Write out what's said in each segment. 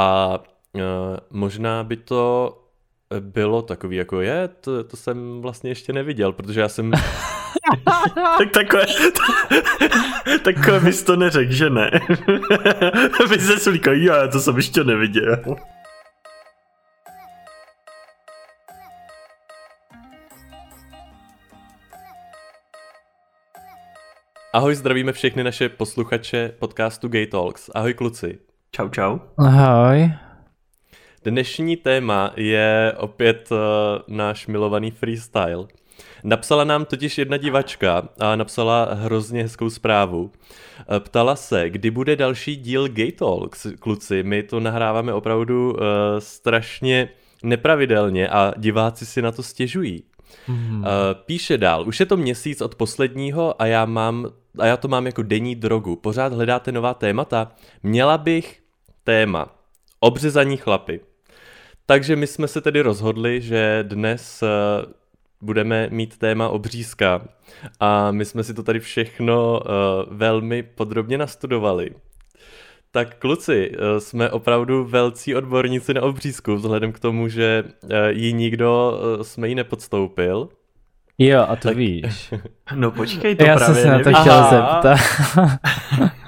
A uh, možná by to bylo takový, jako je, to, to jsem vlastně ještě neviděl, protože já jsem... tak takové, takové bys to neřekl, že ne? Vy se říkal, jo, to jsem ještě neviděl. Ahoj, zdravíme všechny naše posluchače podcastu Gay Talks. Ahoj kluci. Čau, čau. Ahoj. Dnešní téma je opět uh, náš milovaný freestyle. Napsala nám totiž jedna divačka a napsala hrozně hezkou zprávu. Eh, ptala se, kdy bude další díl Gay Talks, kluci. My to nahráváme opravdu uh, strašně nepravidelně a diváci si na to stěžují. Hmm. Uh, píše dál, už je to měsíc od posledního a já mám a já to mám jako denní drogu. Pořád hledáte nová témata? Měla bych téma. Obřezaní chlapy. Takže my jsme se tedy rozhodli, že dnes uh, budeme mít téma obřízka a my jsme si to tady všechno uh, velmi podrobně nastudovali. Tak kluci, uh, jsme opravdu velcí odborníci na obřízku, vzhledem k tomu, že ji nikdo jsme ji nepodstoupil. Jo, a to tak... víš. No počkej, to Já právě jsem se na to chtěl zeptat.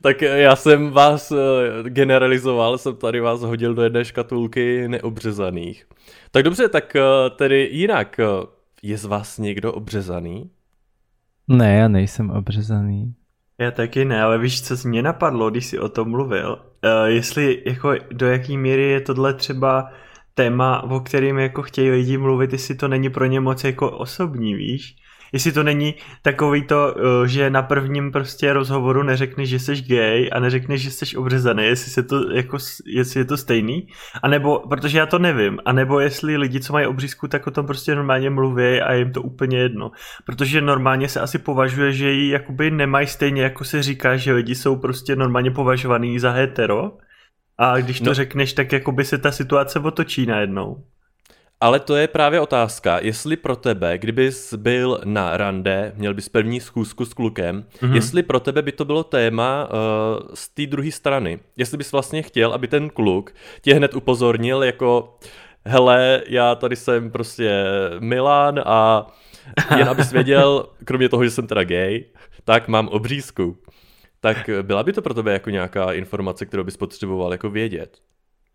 Tak já jsem vás eh, generalizoval, jsem tady vás hodil do jedné škatulky neobřezaných. Tak dobře, tak eh, tedy jinak, eh, je z vás někdo obřezaný? ne, já nejsem obřezaný. Já taky ne, ale víš, co mě napadlo, když jsi o tom mluvil? Uh, jestli, jako, do jaký míry je tohle třeba téma, o kterým jako chtějí lidi mluvit, jestli to není pro ně moc jako osobní, víš? Jestli to není takový to, uh, že na prvním prostě rozhovoru neřekneš, že jsi gay a neřekneš, že jsi obřezaný, jestli, se to, jako, jestli je to stejný, a nebo, protože já to nevím, a nebo jestli lidi, co mají obřízku, tak o tom prostě normálně mluví a jim to úplně jedno. Protože normálně se asi považuje, že ji jakoby nemají stejně, jako se říká, že lidi jsou prostě normálně považovaný za hetero, a když to No. no. řekneš, tak jakoby se ta situace otočí najednou. Ale to je právě otázka, jestli pro tebe, kdybys byl na rande, měl bys první schůzku s klukem, mm-hmm. jestli pro tebe by to bylo téma uh, z té druhé strany. Jestli bys vlastně chtěl, aby ten kluk tě hned upozornil jako hele, já tady jsem prostě Milan a jen abys věděl, kromě toho, že jsem teda gay, tak mám obřízku. Tak byla by to pro tebe jako nějaká informace, kterou bys potřeboval jako vědět?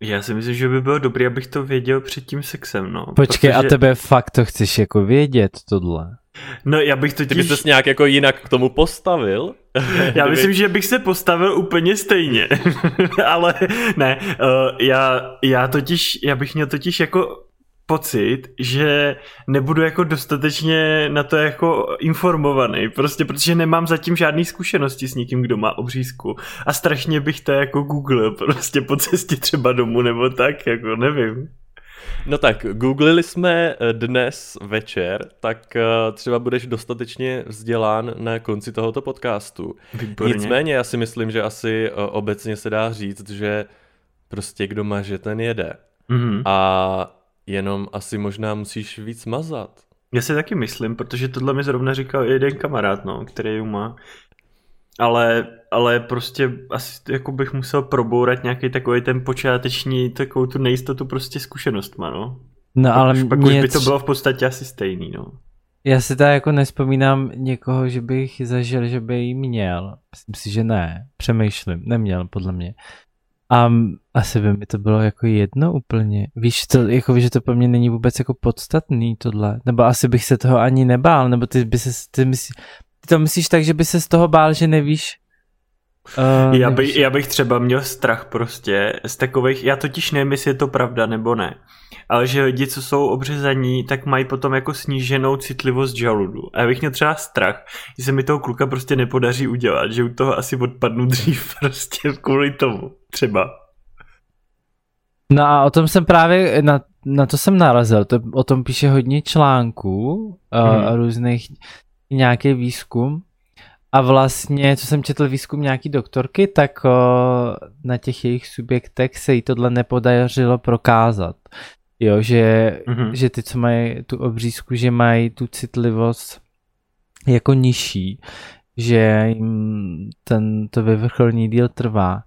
Já si myslím, že by bylo dobré, abych to věděl před tím sexem, no. Počkej, protože... a tebe fakt to chceš jako vědět, tohle? No, já bych Ty totiž... bys se nějak jako jinak k tomu postavil? Já myslím, že bych se postavil úplně stejně, ale ne, uh, já, já totiž, já bych měl totiž jako pocit, že nebudu jako dostatečně na to jako informovaný, prostě protože nemám zatím žádný zkušenosti s někým, kdo má obřízku a strašně bych to jako googlil prostě po cestě třeba domů nebo tak, jako nevím. No tak, googlili jsme eh, dnes večer, tak eh, třeba budeš dostatečně vzdělán na konci tohoto podcastu. Výborně. Nicméně já si myslím, že asi eh, obecně se dá říct, že prostě kdo maže, ten jede. Mhm. A jenom asi možná musíš víc mazat. Já si taky myslím, protože tohle mi zrovna říkal jeden kamarád, no, který ju má. Ale, ale prostě asi jako bych musel probourat nějaký takový ten počáteční, takovou tu nejistotu prostě zkušenostma, no. No ale už, pak už by to bylo v podstatě asi stejný, no. Já si tady jako nespomínám někoho, že bych zažil, že by jí měl. Myslím si, že ne. Přemýšlím. Neměl, podle mě. A asi by mi to bylo jako jedno úplně. Víš, to, jako, že to pro mě není vůbec jako podstatný tohle. Nebo asi bych se toho ani nebál. Nebo ty by se, ty, myslí, ty to myslíš tak, že by se z toho bál, že nevíš? Uh, Já, by, já bych třeba měl strach prostě z takových, já totiž nevím, jestli je to pravda nebo ne, ale že lidi, co jsou obřezaní, tak mají potom jako sníženou citlivost žaludu. A já bych měl třeba strach, že se mi toho kluka prostě nepodaří udělat, že u toho asi odpadnu dřív prostě kvůli tomu. Třeba. No a o tom jsem právě, na, na to jsem narazil, to, o tom píše hodně článků Hmm. uh, a různých nějaký výzkum a vlastně, co jsem četl výzkum nějaký doktorky, tak uh, na těch jejich subjektech se jí tohle nepodařilo prokázat. Jo, že, Mhm. že ty, co mají tu obřízku, že mají tu citlivost jako nižší, že jim ten, to vyvrcholní díl trvá.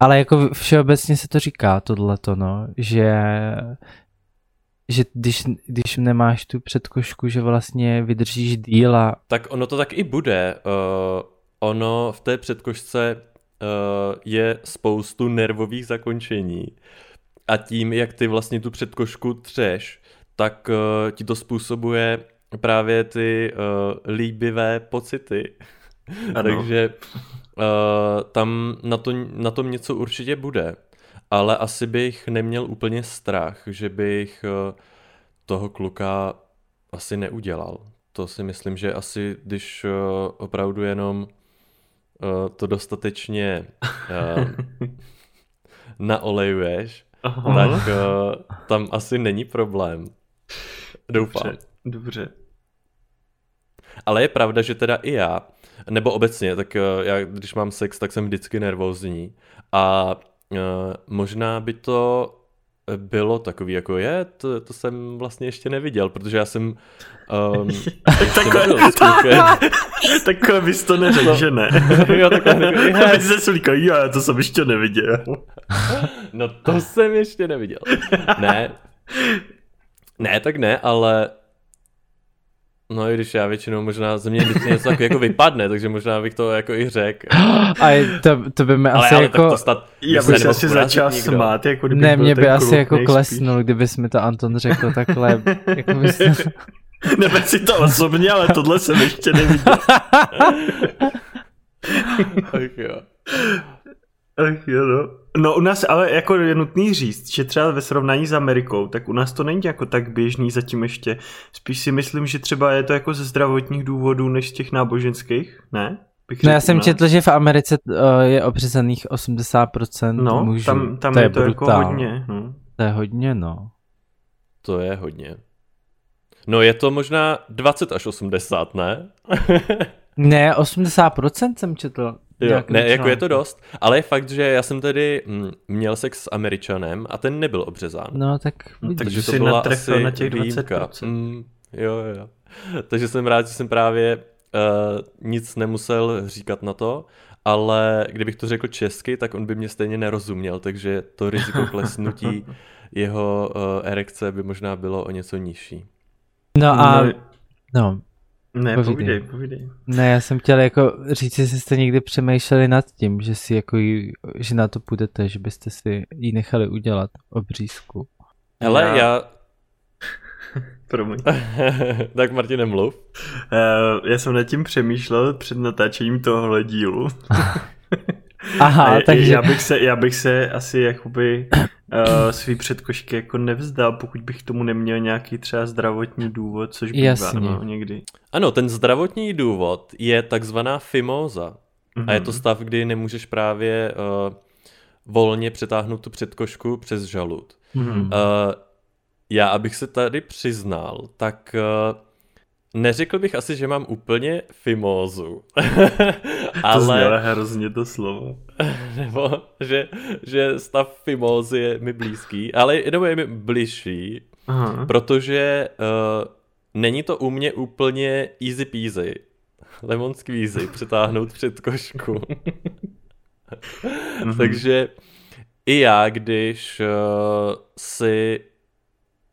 Ale jako všeobecně se to říká, tohleto, no, že že když, když nemáš tu předkošku, že vlastně vydržíš díl a... Tak ono to tak i bude. Uh, ono v té předkošce uh, je spoustu nervových zakončení a tím, jak ty vlastně tu předkošku třeš, tak uh, ti to způsobuje právě ty uh, líbivé pocity. Takže uh, tam na, to, na tom něco určitě bude. Ale asi bych neměl úplně strach, že bych uh, toho kluka asi neudělal. To si myslím, že asi když uh, opravdu jenom uh, to dostatečně naolejuješ, Aha. tak tam asi není problém. Doufám. Dobře, dobře. Ale je pravda, že teda i já, nebo obecně, tak já když mám sex, tak jsem vždycky nervózní a možná by to bylo takový, jako je, to, to jsem vlastně ještě neviděl, protože já jsem um, takhle, takhle bys to neřekl, že ne? jo, takhle Aby se říkal, já to jsem ještě neviděl. no to jsem ještě neviděl. Ne, ne, tak ne, ale No i když já většinou možná ze mě vždycky něco tak jako vypadne, takže možná bych to jako i řekl. A to, to by mi ale, asi ale jako... To snad, já bych se asi začal nikdo. smát, jako kdyby Ne, mě by asi jako nejspíš. klesnul, kdybys mi to Anton řekl takhle. jako bys... Nebe si to osobně, ale tohle jsem ještě neviděl. Ach jo. Ach jo, no. No u nás ale jako je nutný říct, že třeba ve srovnání s Amerikou, tak u nás to není jako tak běžný zatím ještě. Spíš si myslím, že třeba je to jako ze zdravotních důvodů než z těch náboženských, ne? Bych no já jsem četl, že v Americe uh, je obřezaných 80% no, mužů. tam, tam to je, je to jako hodně. No. To je hodně, no. To je hodně. No je to možná 20 až 80, ne? ne, 80% jsem četl. Jo, ne, jako je to dost, ale je fakt, že já jsem tedy mm, měl sex s Američanem a ten nebyl obřezán. No tak... No, takže to byla asi na těch 20%. Mm, jo, jo, jo. Takže jsem rád, že jsem právě uh, nic nemusel říkat na to, ale kdybych to řekl česky, tak on by mě stejně nerozuměl, takže to riziko klesnutí jeho uh, erekce by možná bylo o něco nižší. No a... No ne, povídej. povídej, povídej. Ne, já jsem chtěl jako říct, jestli jste někdy přemýšleli nad tím, že si jako jí, že na to půjdete, že byste si ji nechali udělat obřízku. Hele, já... já... Promiň. tak Martin, nemluv. Uh, já jsem nad tím přemýšlel před natáčením tohohle dílu. Aha, takže... Já bych se, já bych se asi jakoby uh, svý předkošky jako nevzdal, pokud bych tomu neměl nějaký třeba zdravotní důvod, což bývá Jasně. no, někdy. Ano, ten zdravotní důvod je takzvaná fimóza. Mm-hmm. A je to mhm. stav, kdy nemůžeš právě uh, volně přetáhnout tu předkošku přes žalud. Mm-hmm. Uh, já, abych se tady přiznal, tak uh, Neřekl bych asi, že mám úplně fimózu. ale... To hrozně to slovo. Nebo, že, že stav fimózy je mi blízký, ale nebo je mi bližší, Aha. protože uh, není to u mě úplně easy peasy. Lemon squeezy, přetáhnout před košku. Mhm. Takže i já, když uh, si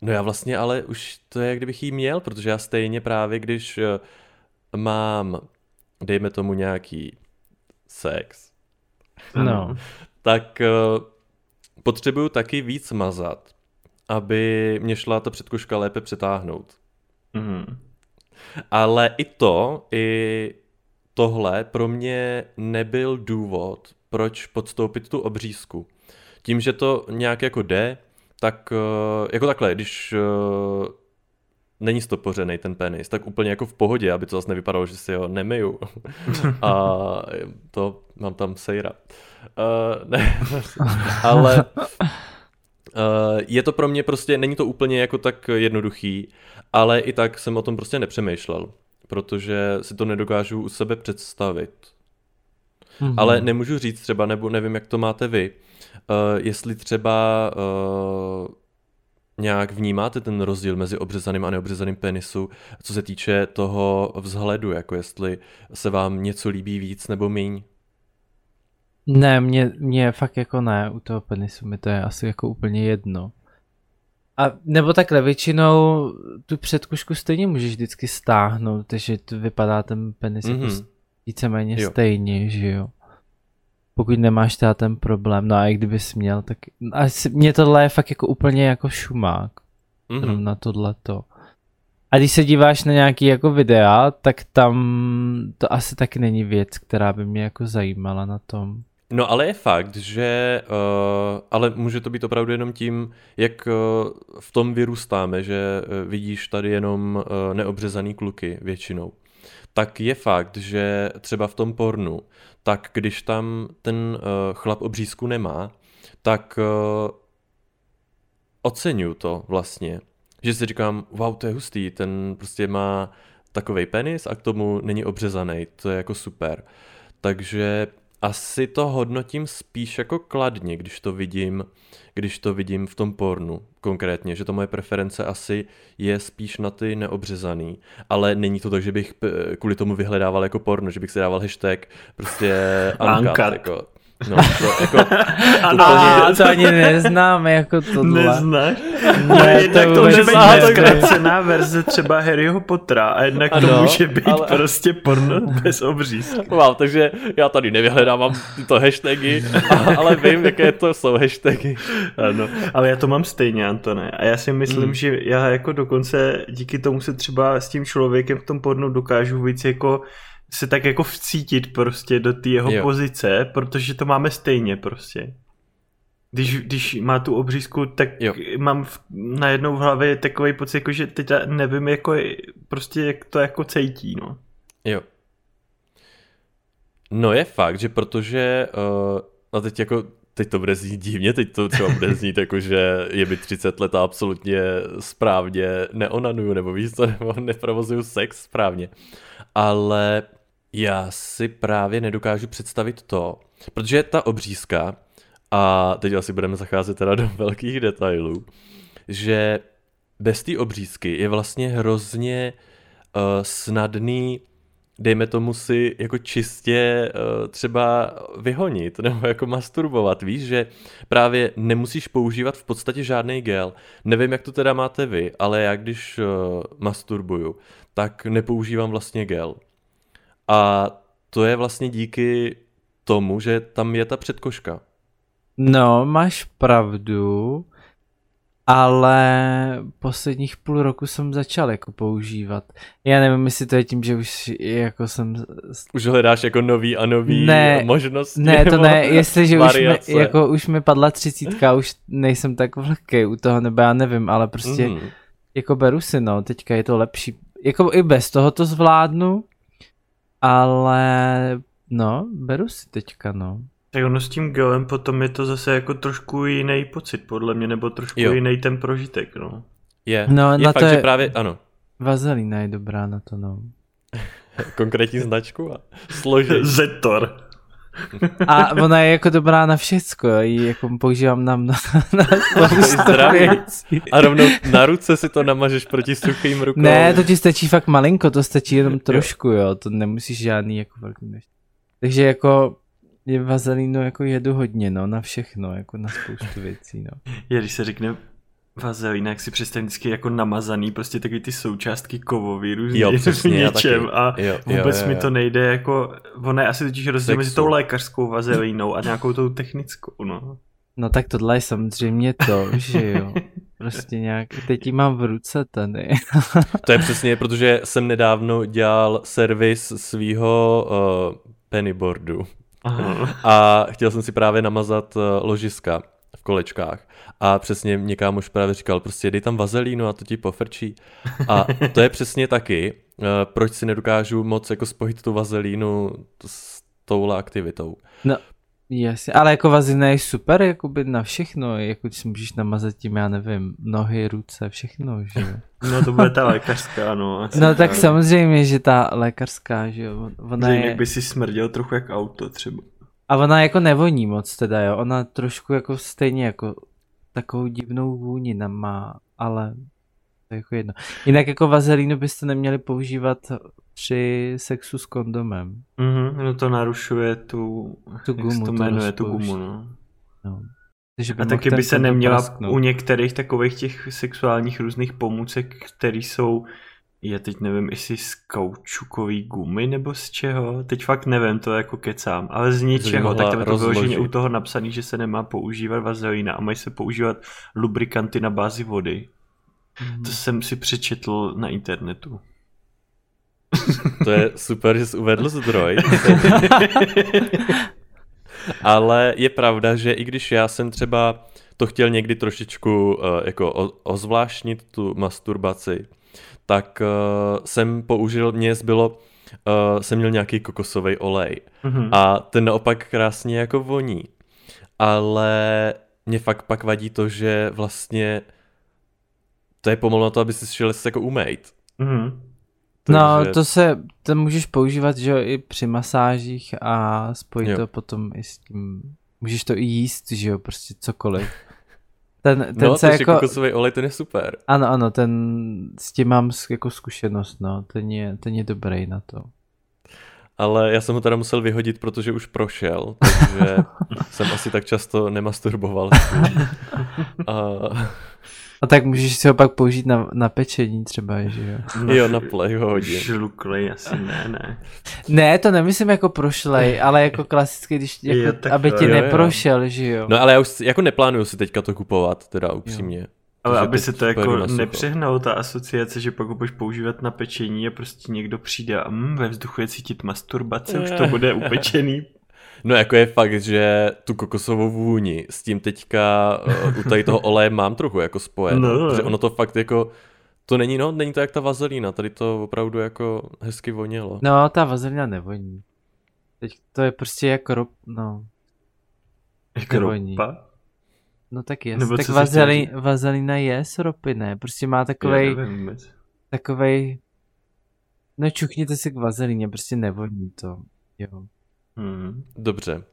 No já vlastně ale už to je, kdybych jí měl, protože já stejně právě, když eh, mám, dejme tomu nějaký sex, no. tak uh, potřebuju taky víc mazat, aby mě šla ta předkoška lépe přetáhnout. Mm. Ale i to, i tohle pro mě nebyl důvod, proč podstoupit tu obřízku. Tím, že to nějak jako jde, tak eh, jako takhle, když eh, není stopořený ten penis, tak úplně jako v pohodě, aby to zase nevypadalo, že si ho nemiju. A to mám tam sejra. Uh, ne, ale uh, je to pro mě prostě, není to úplně jako tak jednoduchý, ale i tak jsem o tom prostě nepřemýšlel, protože si to nedokážu u sebe představit. Mm-hmm. Ale nemůžu říct třeba, nebo nevím, jak to máte vy, jestli třeba uh, nějak vnímáte ten rozdíl mezi obřezaným a neobřezaným penisu, co se týče toho vzhledu, jako jestli se vám něco líbí víc nebo míň? Ne, mě, mě fakt jako ne, u toho penisu mi to je asi jako úplně jedno. A nebo takhle, většinou tu předkušku stejně můžeš vždycky stáhnout, takže to vypadá ten penis mm-hmm. jako víceméně jo. stejně, že jo. Pokud nemáš teda ten problém, no a i kdybys měl, tak asi, mě tohle je fakt jako úplně jako šumák. Mm-hmm. Na tohleto. A když se díváš na nějaký jako videa, tak tam to asi taky není věc, která by mě jako zajímala na tom. No ale je fakt, že, uh, ale může to být opravdu jenom tím, jak uh, v tom vyrůstáme, že uh, vidíš tady jenom uh, neobřezaný kluky většinou. Tak je fakt, že třeba v tom pornu, tak když tam ten uh, chlap obřízku nemá, tak uh, oceňuju to vlastně. Že si říkám, wow, to je hustý, ten prostě má takový penis a k tomu není obřezaný, to je jako super. Takže asi to hodnotím spíš jako kladně, když to vidím, když to vidím v tom pornu konkrétně, že to moje preference asi je spíš na ty neobřezaný, ale není to tak, že bych kvůli tomu vyhledával jako porno, že bych si dával hashtag prostě uncut, uncut. Jako, No, to jako... ano, úplně... to ani neznáme jako tohle. Neznáš? No, jednak to, to může být zkrácená verze třeba Harryho Pottera a jednak ano, to může být ale... prostě porno bez obřízky. Wow, takže já tady nevyhledávám tyto hashtagy, ale vím, jaké to jsou hashtagy. Ano, ale já to mám stejně, Antone. A já si myslím, mm. že já jako dokonce díky tomu se třeba s tím člověkem v tom pornu dokážu víc jako se tak jako vcítit prostě do té jeho jo. pozice, protože to máme stejně prostě. Když, když má tu obřízku, tak jo. mám v, najednou v hlavě takový pocit, jako, že teď nevím, jako prostě jak to jako cejtí, no. Jo. No je fakt, že protože, uh, a teď jako, teď to bude znít divně, teď to třeba bude znít jako, že je mi 30 let a absolutně správně neonanuju, nebo víš co, nebo neprovozuju sex správně. Ale já si právě nedokážu představit to, protože ta obřízka, a teď asi budeme zacházet teda do velkých detailů, že bez té obřízky je vlastně hrozně uh, snadný dejme tomu si jako čistě uh, třeba vyhonit nebo jako masturbovat, víš, že právě nemusíš používat v podstatě žádný gel. Nevím, jak to teda máte vy, ale já když uh, masturbuju, tak nepoužívám vlastně gel. A to je vlastně díky tomu, že tam je ta předkoška. No, máš pravdu, ale posledních půl roku jsem začal jako používat. Já nevím, jestli to je tím, že už jako jsem... Už hledáš jako nový a nový ne, možnosti. Ne, to ne, jestliže už mi, jako už mi padla třicítka, už nejsem tak vlhký u toho, nebo já nevím, ale prostě mm. jako beru si, no, teďka je to lepší. Jako i bez toho to zvládnu, ale no, beru si teďka, no. Tak ono s tím gelem potom je to zase jako trošku jiný pocit, podle mě, nebo trošku jo. jiný ten prožitek, no. Je, no, je na fakt, to je... že právě, ano. Vazelina je dobrá na to, no. Konkrétní značku a složení. Zetor. A ona je jako dobrá na všecko, ji jako používám na, na, na věcí. A rovnou na ruce si to namažeš proti suchým rukou. Ne, to ti stačí fakt malinko, to stačí jenom trošku, jo, jo to nemusíš žádný jako velký množství. Takže jako je vazelínu jako jedu hodně, no, na všechno, jako na spoustu věcí, no. Je, když se řekne vazelína, jak si představím vždycky jako namazaný, prostě taky ty součástky kovový různě jo, přesně, něčem a jo, vůbec jo, jo, jo. mi to nejde jako, ono je asi totiž rozdíl mezi tou lékařskou vazelínou a nějakou tou technickou, no. No tak tohle je samozřejmě to, že jo. Prostě nějak, teď mám v ruce tady. to je přesně, protože jsem nedávno dělal servis svýho uh, pennyboardu. Aha. A chtěl jsem si právě namazat uh, ložiska v kolečkách. A přesně mě kámoš právě říkal, prostě dej tam vazelínu a to ti pofrčí. A to je přesně taky, uh, proč si nedokážu moc jako spojit tu vazelínu s touhle aktivitou. No, jasně, ale jako vazelina je super, jako by na všechno, jako si můžeš namazat tím, já nevím, nohy, ruce, všechno, že No to bude ta lékařská, no. Asi no tak samozřejmě, že ta lékařská, že jo. Ona že je... by si smrděl trochu jak auto třeba. A ona jako nevoní moc teda, jo. Ona trošku jako stejně jako takovou divnou vůni má, ale to je jako jedno. Jinak jako vazelínu byste neměli používat při sexu s kondomem. Mhm, no to narušuje tu, Tu jak gumu, to to jmenuje, tu gumu, no. No. Takže A mohl taky by se neměla prasknout. u některých takových těch sexuálních různých pomůcek, které jsou, já teď nevím, jestli z kaučukový gumy nebo z čeho, teď fakt nevím, to jako kecám, ale z ničeho, tak tam je to vyloženě u toho napsaný, že se nemá používat vazelína a mají se používat lubrikanty na bázi vody. Mhm. To jsem si přečetl na internetu. To je super, že jsi uvedl zdroj. Ale je pravda, že i když já jsem třeba to chtěl někdy trošičku uh, jako o, ozvláštnit tu masturbaci, tak uh, jsem použil, mně zbylo, uh, jsem měl nějaký kokosový olej Mhm. a ten naopak krásně jako voní. Ale mě fakt pak vadí to, že vlastně to je pomalu na to, aby si šel jako umejt. Mhm. No, Takže- to se, to můžeš používat, že jo, i při masážích a spojit Jo. to potom i s tím, můžeš to i jíst, že jo, prostě cokoliv. Ten, ten No, se jako, kokosový olej, ten je super. ano, ano, ten, s tím mám jako zkušenost, no, ten je, ten je dobrý na to. Ale já jsem ho teda musel vyhodit, protože už prošel, takže jsem asi tak často nemasturboval. A, A tak můžeš si ho pak použít na, na pečení třeba, že jo. jo, na play ho hodím. Žluklej, asi ne, ne. Ne, to nemyslím jako prošlej, ale jako klasicky, když, Jo, jako, takhle. aby ti Jo, jo. neprošel, že jo. No ale já už jako neplánuju si teďka to kupovat, teda upřímně. Ale Takže aby se to jako nepřehnalo ta asociace, že pak ho budeš používat na pečení a prostě někdo přijde a mm, ve vzduchu je cítit masturbace, už to bude upečený. No jako je fakt, že tu kokosovou vůni s tím teďka uh, u tady toho oleje mám trochu jako spojeno. No. Protože ono to fakt jako, to není no, není to jak ta vazelína, tady to opravdu jako hezky vonělo. No, ta vazelina nevoní. Teď to je prostě jako rop, no. Jako Nevoní. ropa. No tak je. Nebo Tak chtěl vazelina je z ropy, ne? Prostě má takovej, takovej... No čuchněte si k vazelině, prostě nevoní to. Jo. Hmm. Dobře,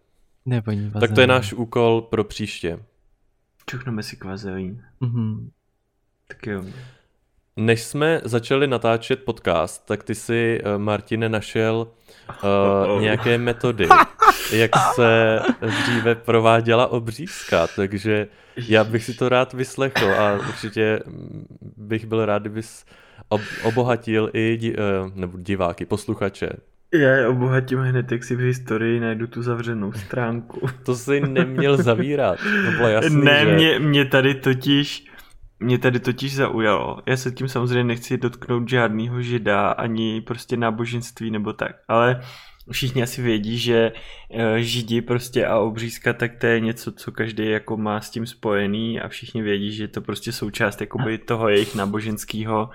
vazelina. tak to je náš úkol pro příště. Čuchneme si kvazelín. Mhm. Tak jo. Než jsme začali natáčet podcast, tak ty si, eh, Martine, našel uh, Oh. nějaké metody, jak se dříve prováděla obřízka, takže já bych si to rád vyslechl a určitě bych byl rád, kdybys ob- obohatil i di- eh, nebo diváky, posluchače. Já je obohatím hned, jak si v historii najdu tu zavřenou stránku. To si neměl zavírat, to bylo jasný, ne, že... mě, mě tady totiž mě tady totiž zaujalo. Já se tím samozřejmě nechci dotknout žádného žida, ani prostě náboženství nebo tak, ale všichni asi vědí, že eh, židi prostě a obřízka, tak to je něco, co každý jako má s tím spojený a všichni vědí, že je to prostě součást jakoby toho jejich náboženského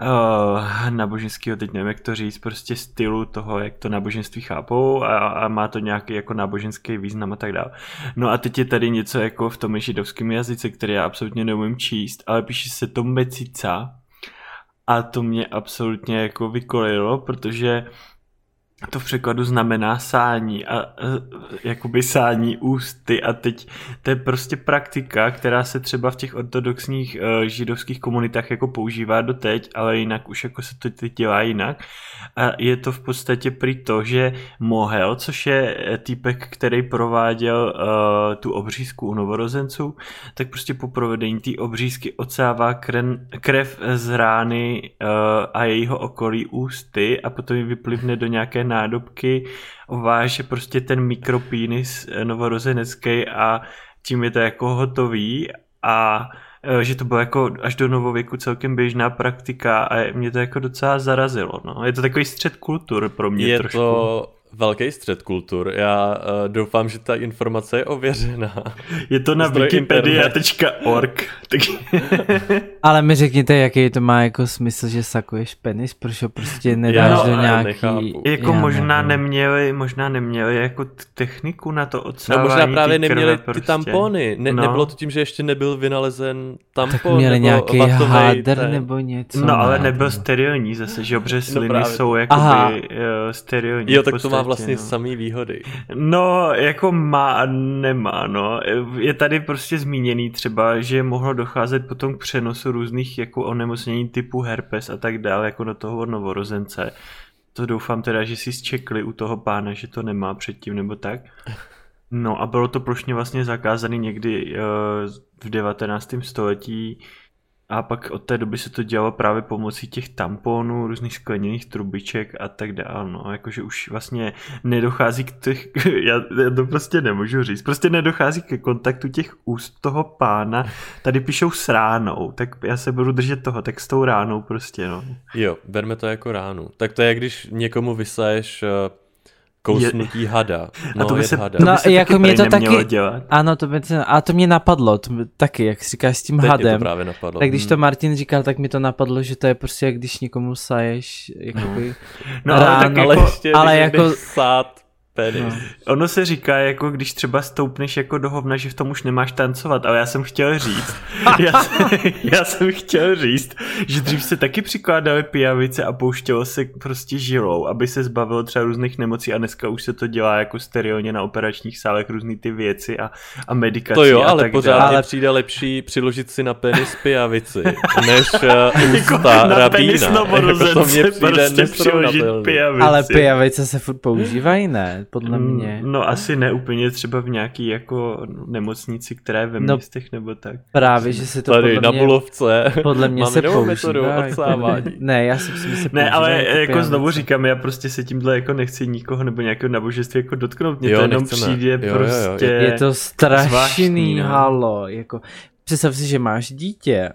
uh, náboženského, teď nevím, jak to říct, prostě stylu toho, jak to náboženství chápou a, a má to nějaký jako náboženský význam a tak dále. No a teď je tady něco jako v tom židovském jazyce, který já absolutně neumím číst, ale píše se to mecica a to mě absolutně jako vykolilo, protože to v překladu znamená sání a uh, jakoby sání ústy. A teď to je prostě praktika, která se třeba v těch ortodoxních uh, židovských komunitách jako používá doteď, ale jinak už jako se to teď dělá jinak. A je to v podstatě prý to, že Mohel, což je eh, týpek, který prováděl uh, tu obřízku u novorozenců, tak prostě po provedení té obřízky odsává kren, krev z rány uh, a jejího okolí ústy a potom ji vyplivne do nějaké nádobky, ováže prostě ten mikropínis eh, novorozenecký a tím je to jako hotový a eh, že to bylo jako až do novověku celkem běžná praktika a mě to jako docela zarazilo. No. Je to takový střed kultur pro mě je trošku. to velký střed kultur. Já uh, doufám, že ta informace je ověřená. Je to na wikipedia.org. Tak... Ale mi řekněte, jaký to má jako smysl, že sakuješ penis, proč ho prostě nedáš Já do nějaký... nechápu. jako Já možná nevím. neměli, možná neměli jako techniku na to No odsávání možná právě neměli ty prostě. tampony. Ne, No. Nebylo to tím, že ještě nebyl vynalezen tampon Tak měli nebo nějaký háder ten. nebo něco. No ale ne? nebyl sterilní zase, že jo, protože sliny právě. jsou Aha. jakoby uh, sterilní Jo, tak to mám má vlastně no. samý výhody. No, jako má a nemá, no. Je tady prostě zmíněný třeba, že mohlo docházet potom k přenosu různých jako onemocnění typu herpes a tak dále, jako do toho novorozence. To doufám teda, že si zčekli u toho pána, že to nemá předtím nebo tak. No a bylo to plošně vlastně zakázané někdy uh, v 19. století a pak od té doby se to dělalo právě pomocí těch tamponů, různých skleněných trubiček a tak dále. No, jakože už vlastně nedochází k těch, já, já to prostě nemůžu říct, prostě nedochází ke kontaktu těch úst toho pána. Tady píšou s ránou, tak já se budu držet toho, tak s tou ránou prostě, no. Jo, berme to jako ránu. Tak to je, když někomu vysaješ uh, Kousnutí je... hada. No, a to by se, hada. to by No, se jako taky mě to taky- dělat. Ano, to by, a to mě napadlo, to by, taky, jak říkáš s tím Teď mě to hadem. právě napadlo. Tak když to Hmm. Martin říkal, tak mi to napadlo, že to je prostě jak když někomu saješ, jakoby, No, ale tak ráno, ale jako, ještě, ale ale jako- jako... sát penis. No. ono se říká, jako když třeba stoupneš jako do hovna, že v tom už nemáš tancovat, ale já jsem chtěl říct, já, jsem, já jsem chtěl říct, že dřív se taky přikládaly pijavice a pouštělo se prostě žilou, aby se zbavilo třeba různých nemocí a dneska už se to dělá jako sterilně na operačních sálech různý ty věci a, a medikací To jo, a ale tak pořád dále. ale... přijde lepší přiložit si na penis pijavici, než uh, Jako ústa na penis rabína. Jako to novorozence mně přijde prostě přiložit pijavici. ale pijavice se furt používají, ne? Podle mě. Mm, No asi ne úplně třeba v nějaký jako nemocnici, která je ve No, městech nebo tak. Právě, že se to Tady podle na mě, Bulovce podle mě máme se používá. Ne, já si myslím, že se Ne, ale jako znovu říkám, já prostě se tímhle jako nechci nikoho nebo nějakého náboženství jako dotknout. Mně Jo, to jenom nechceme. přijde Jo, jo, jo. prostě... Je to zvláštní, strašný, no. halo, jako, představ si, že máš dítě,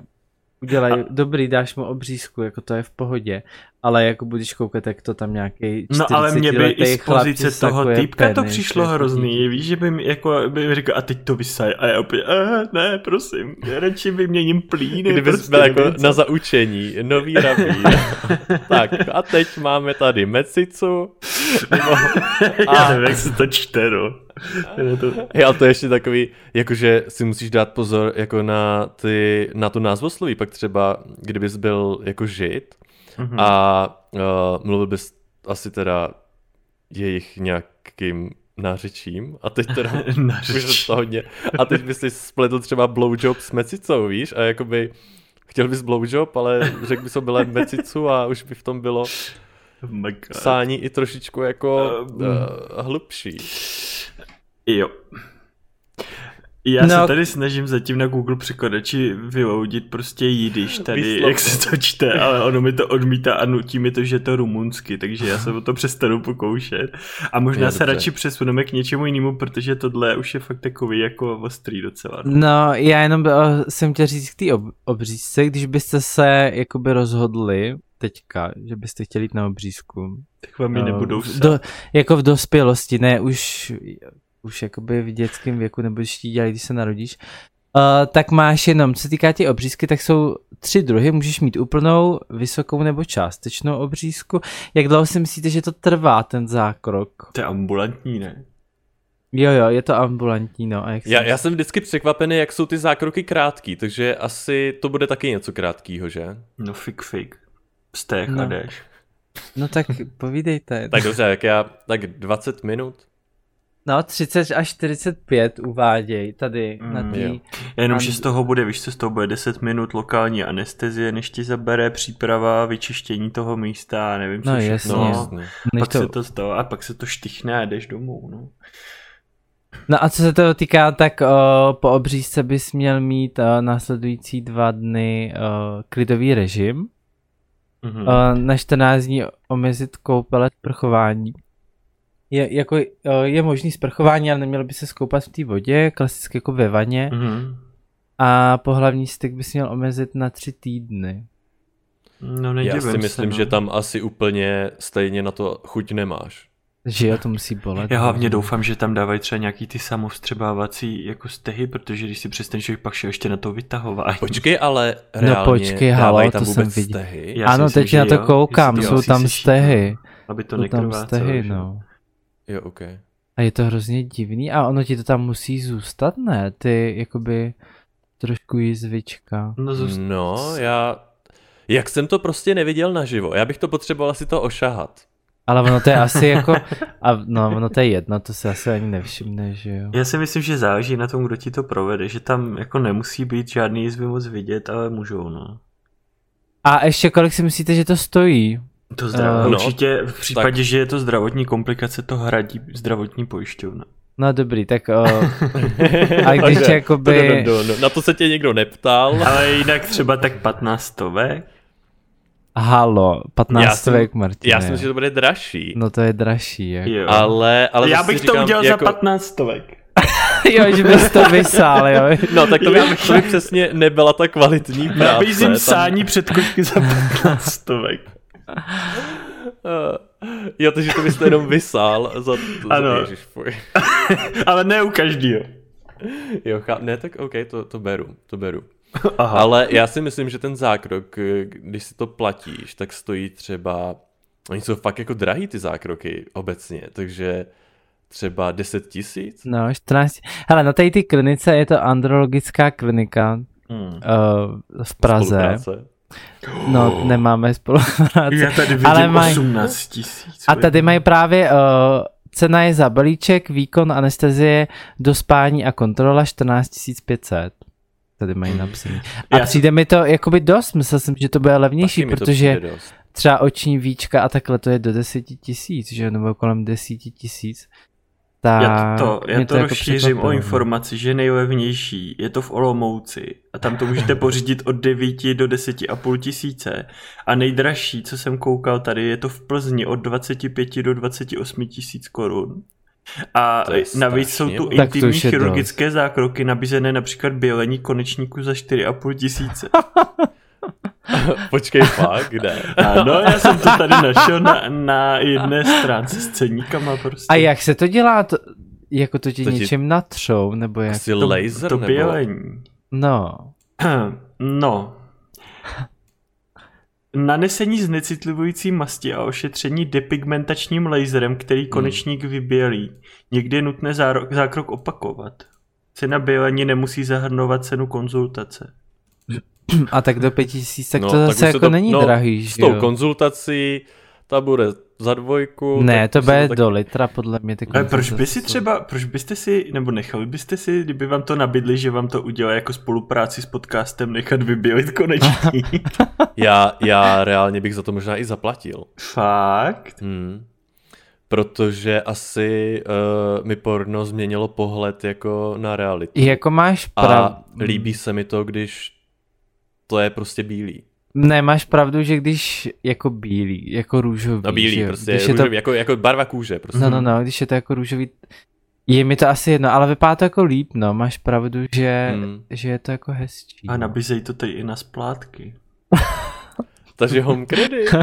udělej, A- dobrý, dáš mu obřízku, jako to je v pohodě, ale jako budeš koukat, jak to tam nějaký No ale mě by i z pozice toho týpka to penis, přišlo jako hrozný. Víš, že by mi, jako, by mi řekl, a teď to vysaj. A já opět, eh, ne, prosím, já radši vyměním plíny. Kdybys prostě, byl jako na zaučení, nový rabín. tak a teď máme tady mecicu. Nebo... já nevím, jak se to čte, no. Je to... Jo, to je ještě takový, jakože si musíš dát pozor jako na, ty, na to názvosloví, pak třeba, kdybys byl jako žid Mhm. a uh, mluvil bys asi teda jejich nějakým nářečím a teď teda už to hodně. A teď bys si spletl třeba blowjob s mecicou, víš? A jakoby chtěl bys blowjob, ale řekl bys byla mecicu a už by v tom bylo Oh psání i trošičku jako Um. uh, hlubší. Jo. Já No. se tady snažím zatím na Google překladači vyloudit prostě jidiš tady, Výslovno. jak se to čte, ale ono mi to odmítá a nutí mi to, že je to rumunsky, takže já se o to přestanu pokoušet. A možná Jo, se dobře. radši přesuneme k něčemu jinému, protože tohle už je fakt takový jako ostrý docela. No, já jenom o, jsem chtěl říct k té ob, obřízce, když byste se jakoby rozhodli teďka, že byste chtěli jít na obřízku. Tak vám ji eh, nebudou sát. do, jako v dospělosti, ne už, už jakoby v dětském věku, nebo když ti dělají, když se narodíš, uh, tak máš jenom, co se týká těch obřízky, tak jsou tři druhy, můžeš mít úplnou, vysokou nebo částečnou obřízku. Jak dlouho si myslíte, že to trvá, ten zákrok? To je ambulantní, ne? Jo, jo, je to ambulantní, no. A jak Já, jsem- já jsem vždycky překvapený, jak jsou ty zákroky krátký, takže asi to bude taky něco krátkýho, že? No fik fik. Stech a No. jdeš. No tak povídejte. Tak dobře, jak já, tak 20 minut. No, 30 až 45 uváděj tady Mm, na jo. tý. Jenom, A- že z toho bude, víš co, z toho bude 10 minut lokální anestezie, než ti zabere příprava, vyčištění toho místa a nevím co No, všechno. jasně. No, Jo. jasně. Pak to... se to stalo a pak se to štychne a jdeš domů, no. No a co se toho týká, tak o, po obřízce bys měl mít o, následující dva dny o, klidový režim. Mhm. O, na 14 dní omezit koupele sprchování. Je, jako, o, je možný sprchování, ale nemělo by se skoupat v té vodě, klasicky jako ve vaně. Mhm. A pohlavní styk bys měl omezit na tři týdny. No Já si myslím, se, že no. tam asi úplně stejně na to chuť nemáš. Že jo, to musí bolet. Já hlavně doufám, že tam dávají třeba nějaký ty samovstřebávací jako stehy, protože když si představíš, že pak šel ještě na to vytahování. Počkej, ale No reálně počkej, halo, dávají tam to jsem vůbec viděl. stehy. Já si ano, myslím, teď že na to jo, koukám, jsou tam stehy. Aby to nekrvácelo. stehy, že? no. Jo, ok. A je to hrozně divný a ono ti to tam musí zůstat, ne? Ty jakoby trošku jizvička. No, zůst... No, já... Jak jsem to prostě neviděl naživo, já bych to potřeboval si to ošahat. Ale ono to je asi jako, a no ono to je jedno, to se asi ani nevšimne, že jo. Já si myslím, že záleží na tom, kdo ti to provede, že tam jako nemusí být žádný jizvy moc vidět, ale můžou, no. A ještě kolik si myslíte, že to stojí? To zdrav... Eh, no, určitě v případě, tak- že je to zdravotní komplikace, to hradí zdravotní pojišťovna. No dobrý, tak o, a když Takže, jakoby, no, no, no, na to se tě někdo neptal. Ale jinak třeba tak 15 stovek. halo, 15 Já jsem- stovek, Martine. Já si myslím, že to bude dražší. No to je dražší, jak. Jo. Ale, ale Já bych to říkám, udělal jako, za 15 stovek. jo, že bys to vysál, jo. No, tak to by, to by přesně nebyla ta kvalitní práce. Nabízím Tam- sání předkošky za 15 stovek. Jo, takže to byste jenom vysál za... za Ano. Ježiš, fuj. Ale ne u každého. Jo, chá... ne, tak OK, to, to beru, to beru. Aha. Ale já si myslím, že ten zákrok, když si to platíš, tak stojí třeba... Oni jsou fakt jako drahý ty zákroky obecně, takže třeba 10 tisíc? No, 14. Hele, na té ty klinice je to andrologická klinika Hmm. uh, v Praze. Spolupráce. No, nemáme spolupráci. Já tady vidím Ale maj- 18 tisíc. A tady mají právě, uh, cena je za balíček, výkon anestezie, dospání a kontrola 14 500. Tady mají napsaný. A Já- přijde mi to jakoby dost, myslel jsem, že to bude levnější, Taky protože třeba oční víčka a takhle to je do 10 tisíc, že nebo kolem 10 tisíc. Tak Já to, já mě to jako rozšířím překvapilo, o no. informaci, že nejlevnější je to v Olomouci a tam to můžete pořídit od 9 do 10,5 tisíce a nejdražší, co jsem koukal tady, je to v Plzni od 25 do 28 tisíc korun. A To navíc jsou tu. Tak to intimní chirurgické zákroky nabízené například bělení konečníku za 4,5 tisíce. Počkej, fakt, kde? Ano, já jsem to tady našel na, na jedné stránce s ceníkama prostě. A jak se to dělá? To, jako to ti To ti- něčím natřou, nebo jak? Asi to, laser to nebo... bělení. No. No. Nanesení znecitlivující masti a ošetření depigmentačním laserem, který konečník vybělí. Někdy je nutné záro- zákrok opakovat. Cena bělení nemusí zahrnovat cenu konzultace. A tak do 5000, tak No, to tak zase se jako to- není no, drahý, S tou jo? konzultací, ta bude za dvojku. Ne, tak to bude tak... do litra, podle mě. Ale proč by si třeba, proč byste si, nebo nechali byste si, kdyby vám to nabídli, že vám to udělá jako spolupráci s podcastem, nechat vybělit konečník? Já, já reálně bych za to možná i zaplatil. Fakt? Hmm. Protože asi uh, mi porno změnilo pohled jako na realitu. Jako máš A pravdu. líbí se mi to, když to je prostě bílý. Ne, máš pravdu, že když jako bílý, jako růžový, No bílý, že jo? prostě když je je to, růžový, jako, jako barva kůže. Prostě. No, no, no, když je to jako růžový, je mi to asi jedno, ale vypadá to jako líp, no, máš pravdu, že, Hmm. že je to jako hezčí. A nabízejí to tady i na splátky. Takže home credit.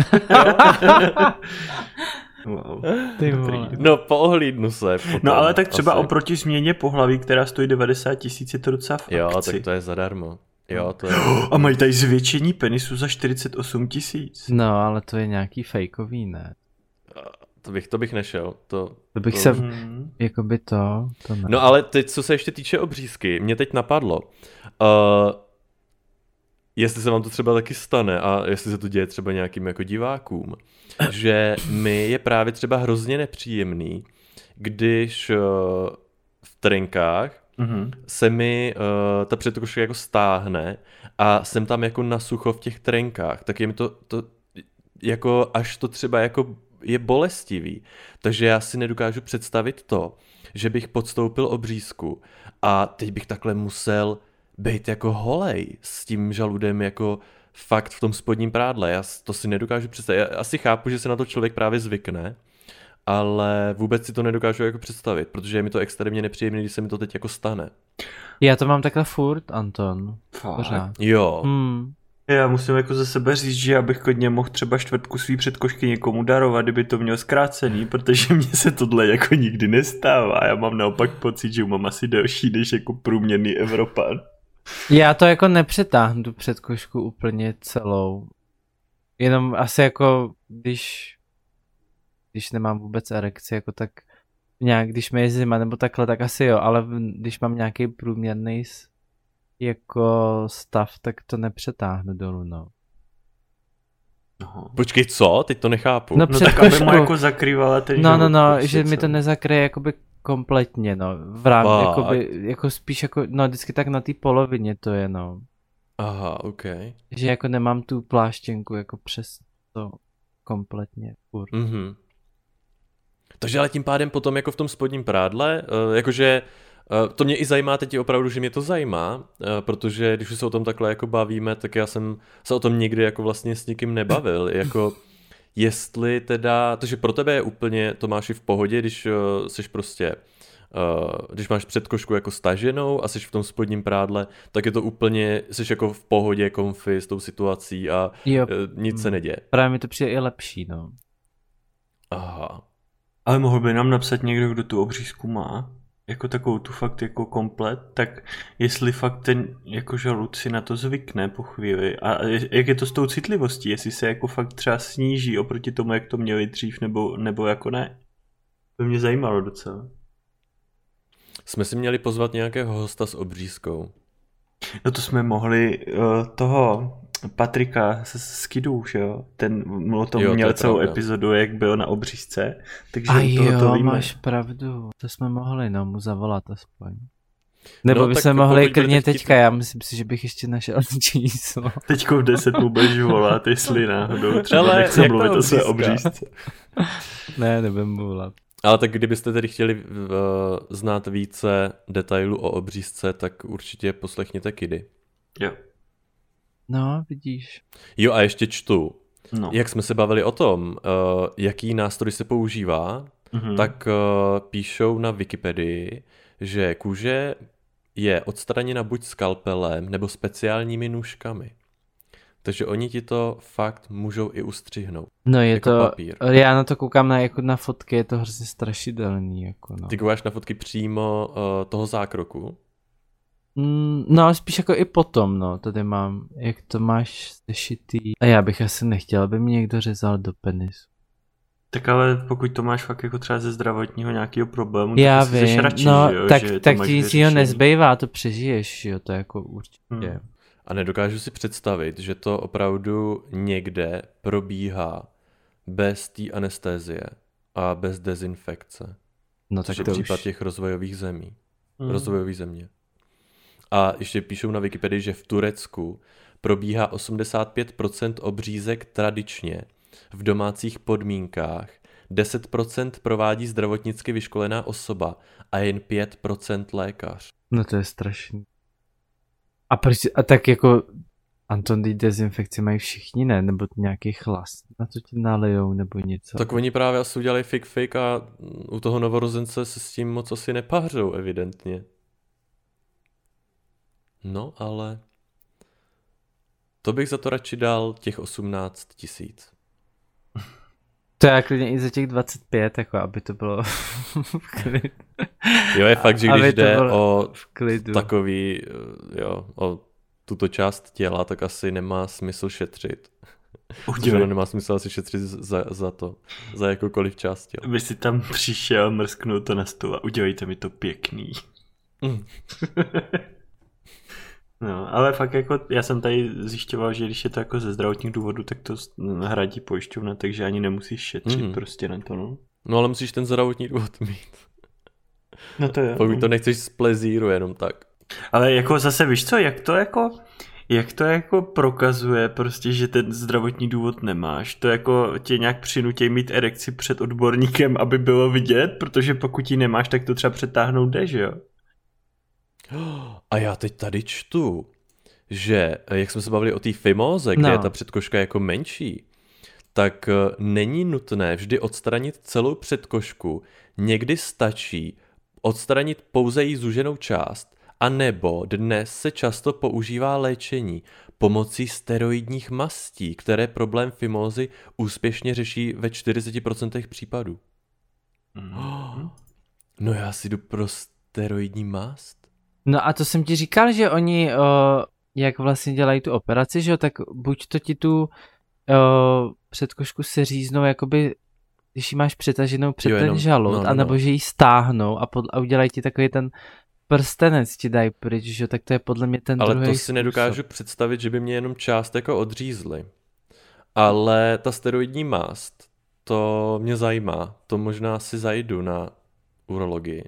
Wow. Ty Dobrý. vole. No, poohlídnu se. Potom, No ale tak třeba asi. oproti změně pohlaví, která stojí 90 tisíc, je to docela v Jo, akci. tak to je zadarmo. Jo, to je... A mají tady zvětšení penisu za 48 tisíc. No, ale to je nějaký fejkový, ne? To bych, to bych nešel. To, To bych to... se, Hmm. jako by to, to ne. No ale teď, co se ještě týče obřízky, mě teď napadlo. Uh, jestli se vám to třeba taky stane a jestli se to děje třeba nějakým jako divákům, že mi je právě třeba hrozně nepříjemný, když uh, v trenkách Mhm. se mi uh, ta předkoška jako stáhne a jsem tam jako na sucho v těch trenkách, tak je mi to, to jako až to třeba jako je bolestivý. Takže já si nedokážu představit to, že bych podstoupil obřízku a teď bych takhle musel být jako holej s tím žaludem jako fakt v tom spodním prádle. Já to si nedokážu představit. Já asi chápu, že se na to člověk právě zvykne, ale vůbec si to nedokážu jako představit, protože je mi to extrémně nepříjemné, když se mi to teď jako stane. Já to mám takhle furt, Anton. Pořád. Jo, Hmm. Já musím jako za sebe říct, že já bych klidně mohl třeba čtvrtku svý předkošky někomu darovat, kdyby to měl zkrácený, protože mně se tohle jako nikdy nestává. Já mám naopak pocit, že mám asi delší než jako průměrný Evropan. Já to jako nepřetáhnu tu předkošku úplně celou. Jenom asi jako, když, když nemám vůbec erekci, jako tak nějak, když mi je zima nebo takhle, tak asi jo, ale když mám nějaký průměrný jako stav, tak to nepřetáhnu dolů, no. Aha. Počkej, co? Teď to nechápu. No, No před tak, aby mu jako zakrývala ten No, no, život, no, prostě, že mi co? to nezakryje jakoby kompletně, no. V rám, Fakt? jakoby, jako spíš jako, no vždycky tak na té polovině to je, no. Aha, ok. Že jako nemám tu pláštěnku jako přes to kompletně. Furt. Mhm. Takže ale tím pádem potom jako v tom spodním prádle, uh, jakože uh, to mě i zajímá teď opravdu, že mě to zajímá, uh, protože když už se o tom takhle jako bavíme, tak já jsem se o tom nikdy jako vlastně s nikým nebavil, jako jestli teda, takže pro tebe je úplně Tomáši v pohodě, když jsi prostě když máš předkošku jako staženou a jsi v tom spodním prádle, tak je to úplně, jsi jako v pohodě, komfy s tou situací a Jo, nic se Mm. neděje. právě mi to přijde i lepší, no. Aha. Ale mohl by nám napsat někdo, kdo tu obřízku má, jako takovou tu fakt jako komplet, tak jestli fakt ten jako žalud si na to zvykne po chvíli a jak je to s tou citlivostí, jestli se jako fakt třeba sníží oproti tomu, jak to měli dřív, nebo, nebo jako ne. To mě zajímalo docela. Jsme si měli pozvat nějakého hosta s obřízkou. No to jsme mohli uh, toho Patrika Skidů, že jo? Ten o tom Jo, to měl je celou pravda. epizodu, jak byl na obřízce. Takže A jo, to víme. máš pravdu. To jsme mohli, no, mu zavolat aspoň. Nebo No, by se mohli klidně teďka, já myslím si, že bych ještě našel číslo. Teďko v 10 mu budeš volat, jestli náhodou třeba Hele, nechce jak mluvit o své obřízce. ne, nebudem mu volat. Ale tak kdybyste tedy chtěli uh, znát více detailů o obřízce, tak určitě poslechněte Kidy. Jo. No, vidíš. Jo a ještě čtu. No. Jak jsme se bavili o tom, uh, jaký nástroj se používá, Mhm. tak uh, píšou na Wikipedii, že kůže je odstraněna buď skalpelem nebo speciálními nůžkami. Takže oni ti to fakt můžou i ustřihnout. No je Jako to, papír. já na to koukám na, jako na fotky, je to hrozně strašidelný, jako no. Ty koukáš na fotky přímo uh, toho zákroku. Mm, no, ale spíš jako i potom, no, tady mám, jak to máš sešitý. A já bych asi nechtěl, aby mě někdo řezal do penisu. Tak ale pokud to máš fakt jako třeba ze zdravotního nějakého problému, Já tak vím, radši, no, že jo, tak, že to tak ti nic jiného vyřešený. nezbývá, to přežiješ, jo, to je jako určitě. Hmm. A nedokážu si představit, že to opravdu někde probíhá bez té anestézie a bez dezinfekce. No Což tak je to případ už, těch rozvojových zemí. Hmm. Rozvojové země. A ještě píšou na Wikipedii, že v Turecku probíhá 85% obřízek tradičně v domácích podmínkách, 10% provádí zdravotnicky vyškolená osoba a jen 5% lékař. no to je strašný. A proč, a tak jako, Anton, ty dezinfekci mají všichni, ne? Nebo nějaký chlas, na to ti nalijou, nebo něco. Tak oni právě asi udělali fake fake a u toho novorozence se s tím moc asi nepářou, evidentně. No, ale to bych za to radši dal těch 18 tisíc. To já klidně i za těch 25, jako aby to bylo v klidu. Jo, je fakt, že když jde o v klidu. takový, eh, jo, o tuto část těla, tak asi nemá smysl šetřit. Ono nemá smysl asi šetřit za, za to, za jakoukoliv část těla. By si tam přišel, mrsknul to na stůl a udělejte mi to pěkný. Mm. No, ale fakt jako, já jsem tady zjišťoval, že když je to jako ze zdravotních důvodů, tak to hradí pojišťovna, takže ani nemusíš šetřit Mhm. prostě na to, no. No ale musíš ten zdravotní důvod mít. No to je. Pokud to nechceš z plezíru jenom tak. Ale jako zase víš co, jak to jako, jak to jako prokazuje prostě, že ten zdravotní důvod nemáš, to jako tě nějak přinutí mít erekci před odborníkem, aby bylo vidět, protože pokud ji nemáš, tak to třeba přetáhnout jde, že jo? A já teď tady čtu, že eh, jak jsme se bavili o té fimóze, kde No. je ta předkoška jako menší, tak eh, není nutné vždy odstranit celou předkošku. Někdy stačí odstranit pouze její zúženou část, a nebo dnes se často používá léčení pomocí steroidních mastí, které problém fimózy úspěšně řeší ve 40% případů. Mhm. No já si jdu pro steroidní mast. No a to jsem ti říkal, že oni, o, jak vlastně dělají tu operaci, že jo, tak buď to ti tu o, předkošku seříznou, jakoby, když ji máš přetaženou před Jo, ten jenom- žalud, no, no, anebo no. že ji stáhnou a, pod, a udělají ti takový ten prstenec ti dají pryč, že jo, tak to je podle mě ten Ale druhý to si nedokážu představit, že by mě jenom část jako odřízli. Ale ta steroidní mást, to mě zajímá. To možná si zajdu na urologii.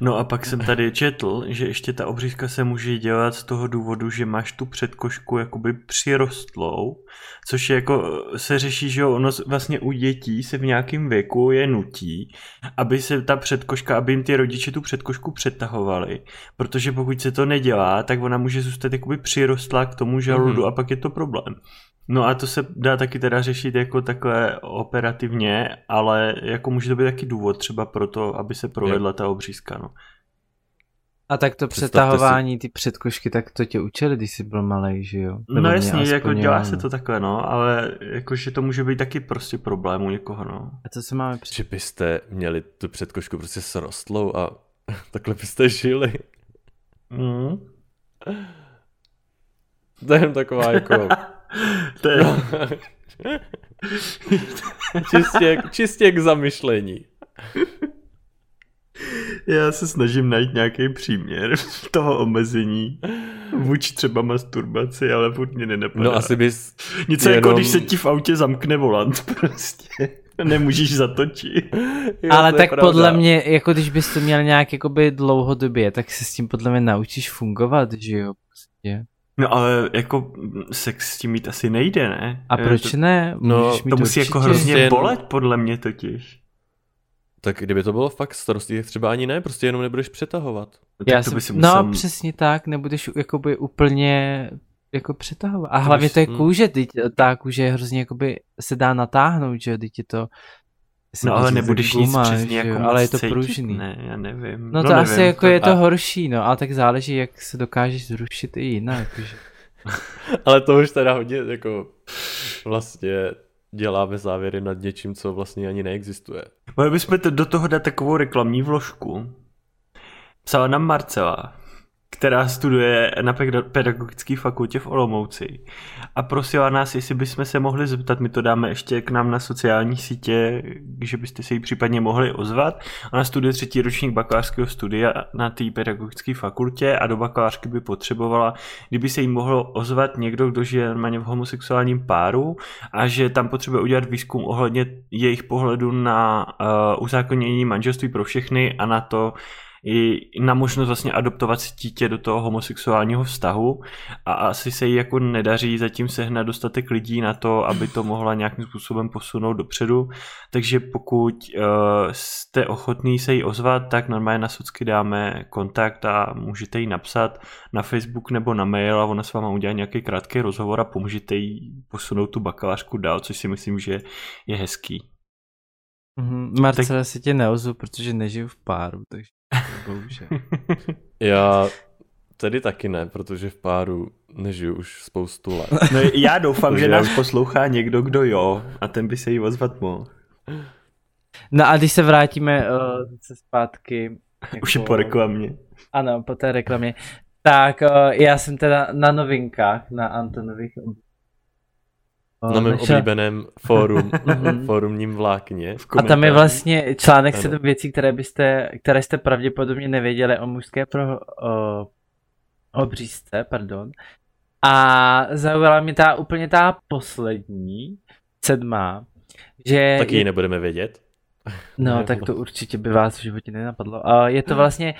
No a pak jsem tady četl, že ještě ta obřízka se může dělat z toho důvodu, že máš tu předkošku jakoby přirostlou, což je jako se řeší, že ono vlastně u dětí se v nějakém věku je nutí, aby se ta předkoška, aby jim ty rodiče tu předkošku přetahovali, protože pokud se to nedělá, tak ona může zůstat jakoby přirostlá k tomu žaludu mm-hmm. a pak je to problém. No a to se dá taky teda řešit jako takhle operativně, ale jako může to být taky důvod třeba pro to, aby se provedla je. ta obřízka, no. A tak to přetahování, si... ty předkošky, tak to tě učili, když jsi byl malý, že jo? Nebo no jasně, jako dělá se to takhle, no, ale jakože to může být taky prostě problém u někoho, no. A co se máme při... Že byste měli tu předkošku prostě srostlou a takhle byste žili. Mm. To je taková jako to je... čistě, čistě k zamyšlení. Já se snažím najít nějaký příměr toho omezení vůči třeba masturbaci, ale furt mě nenapadá. No asi bys Něco jako, jenom... jako když se ti v autě zamkne volant prostě. Nemůžeš zatočit. Jo, ale tak pravda. podle mě, jako když bys to měl nějak jakoby dlouhodobě, tak se s tím podle mě naučíš fungovat, že jo? Prostě. No ale jako sex s tím mít asi nejde, ne? A proč to, ne? no, to musí jako hrozně jen... bolet podle mě totiž. Tak kdyby to bylo fakt starostí, tak třeba ani ne, prostě jenom nebudeš přetahovat. No, Já jsem, musel... No přesně tak, nebudeš jakoby úplně jako přetahovat. A to hlavně bys... to je hm. kůže, teď, ta kůže je hrozně jakoby se dá natáhnout, že teď je to No ale nebudeš nic přes jako ale je to pružný. Ne, já nevím. No, no to nevím, asi jako to... je to horší, no, ale tak záleží, jak se dokážeš zrušit i jinak. Že... ale to už teda hodně jako vlastně děláme závěry nad něčím, co vlastně ani neexistuje. Mohli bychom do toho dát takovou reklamní vložku. Psala nám Marcela, která studuje na pedagogické fakultě v Olomouci a prosila nás, jestli bychom se mohli zeptat, my to dáme ještě k nám na sociální sítě, že byste se jí případně mohli ozvat. Ona studuje třetí ročník bakalářského studia na té pedagogické fakultě a do bakalářky by potřebovala, kdyby se jí mohlo ozvat někdo, kdo žije normálně v homosexuálním páru a že tam potřebuje udělat výzkum ohledně jejich pohledu na uh, uzákonění manželství pro všechny a na to, i na možnost vlastně adoptovat dítě do toho homosexuálního vztahu a asi se jí jako nedaří zatím sehnat dostatek lidí na to, aby to mohla nějakým způsobem posunout dopředu, takže pokud uh, jste ochotný se jí ozvat, tak normálně na socky dáme kontakt a můžete jí napsat na Facebook nebo na mail a ona s váma udělá nějaký krátký rozhovor a pomůžete jí posunout tu bakalářku dál, což si myslím, že je hezký. Mm-hmm. Marcela tak... si tě neozu, protože nežiju v páru, takže bohužel. Já tedy taky ne, protože v páru nežiju už spoustu let. No já doufám, že nás poslouchá někdo, kdo jo, a ten by se jí ozvat mohl. No a když se vrátíme uh, se zpátky... Jako... Už je po reklamě. Ano, po té reklamě. Tak uh, já jsem teda na novinkách, na Antonových na mém našel... oblíbeném fórum, mhm. fórumním vlákně. A tam je vlastně článek sedm věcí, které, byste, které jste pravděpodobně nevěděli o mužské pro, o, o břízce, pardon. A zaujala mě ta úplně ta poslední, sedmá, že... Tak ji nebudeme vědět. No, tak to určitě by vás v životě nenapadlo. Je to vlastně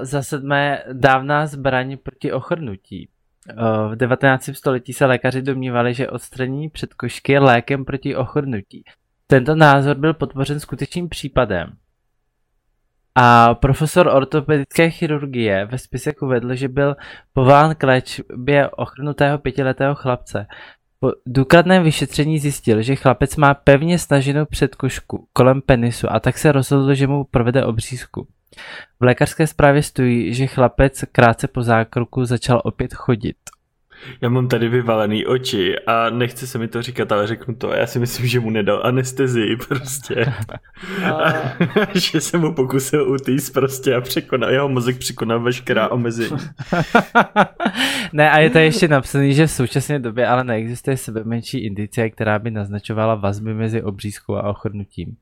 za sedmé dávná zbraň proti ochrnutí. V 19. století se lékaři domnívali, že odstranění předkošky je lékem proti ochrnutí. Tento názor byl podpořen skutečným případem. A profesor ortopedické chirurgie ve spisech uvedl, že byl pován k léčbě ochrnutého pětiletého chlapce. Po důkladném vyšetření zjistil, že chlapec má pevně snaženou předkošku kolem penisu a tak se rozhodl, že mu provede obřízku. V lékařské zprávě stojí, že chlapec krátce po zákroku začal opět chodit. Já mám tady vyvalený oči a nechce se mi to říkat, ale řeknu to. Já si myslím, že mu nedal anestezii prostě. A... že se mu pokusil utíct prostě a překonal, jeho mozek překonal veškerá omezení. ne, a je to ještě napsané, že v současné době ale neexistuje sebe menší indicie, která by naznačovala vazby mezi obřízkou a ochrnutím.